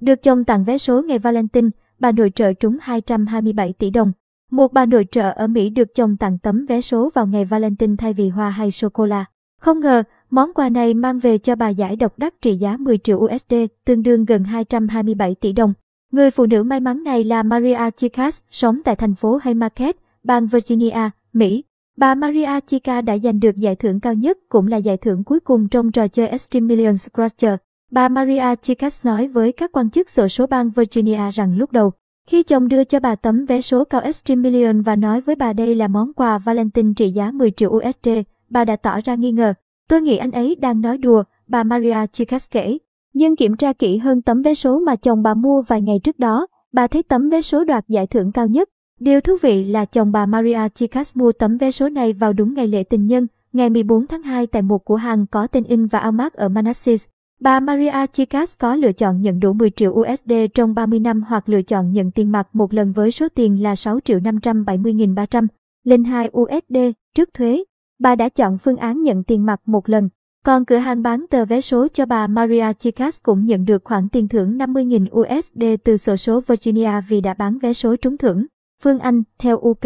Được chồng tặng vé số ngày Valentine, bà nội trợ trúng 227 tỷ đồng. Một bà nội trợ ở Mỹ được chồng tặng tấm vé số vào ngày Valentine thay vì hoa hay sô-cô-la. Không ngờ, món quà này mang về cho bà giải độc đắc trị giá 10 triệu USD, tương đương gần 227 tỷ đồng. Người phụ nữ may mắn này là Maria Chicas, sống tại thành phố Haymarket, bang Virginia, Mỹ. Bà Maria Chica đã giành được giải thưởng cao nhất cũng là giải thưởng cuối cùng trong trò chơi Extreme Million Scratcher. Bà Maria Chicas nói với các quan chức sổ số bang Virginia rằng lúc đầu, khi chồng đưa cho bà tấm vé số cao Extreme Million và nói với bà đây là món quà Valentine trị giá 10 triệu USD, bà đã tỏ ra nghi ngờ. Tôi nghĩ anh ấy đang nói đùa, bà Maria Chicas kể. Nhưng kiểm tra kỹ hơn tấm vé số mà chồng bà mua vài ngày trước đó, bà thấy tấm vé số đoạt giải thưởng cao nhất. Điều thú vị là chồng bà Maria Chicas mua tấm vé số này vào đúng ngày lễ tình nhân, ngày 14 tháng 2 tại một cửa hàng có tên in và Amark ở Manassas. Bà Maria Chicas có lựa chọn nhận đủ 10 triệu USD trong 30 năm hoặc lựa chọn nhận tiền mặt một lần với số tiền là 6 triệu 570.300, lên 2 USD trước thuế. Bà đã chọn phương án nhận tiền mặt một lần. Còn cửa hàng bán tờ vé số cho bà Maria Chicas cũng nhận được khoản tiền thưởng 50.000 USD từ sổ số Virginia vì đã bán vé số trúng thưởng. Phương Anh, theo UP,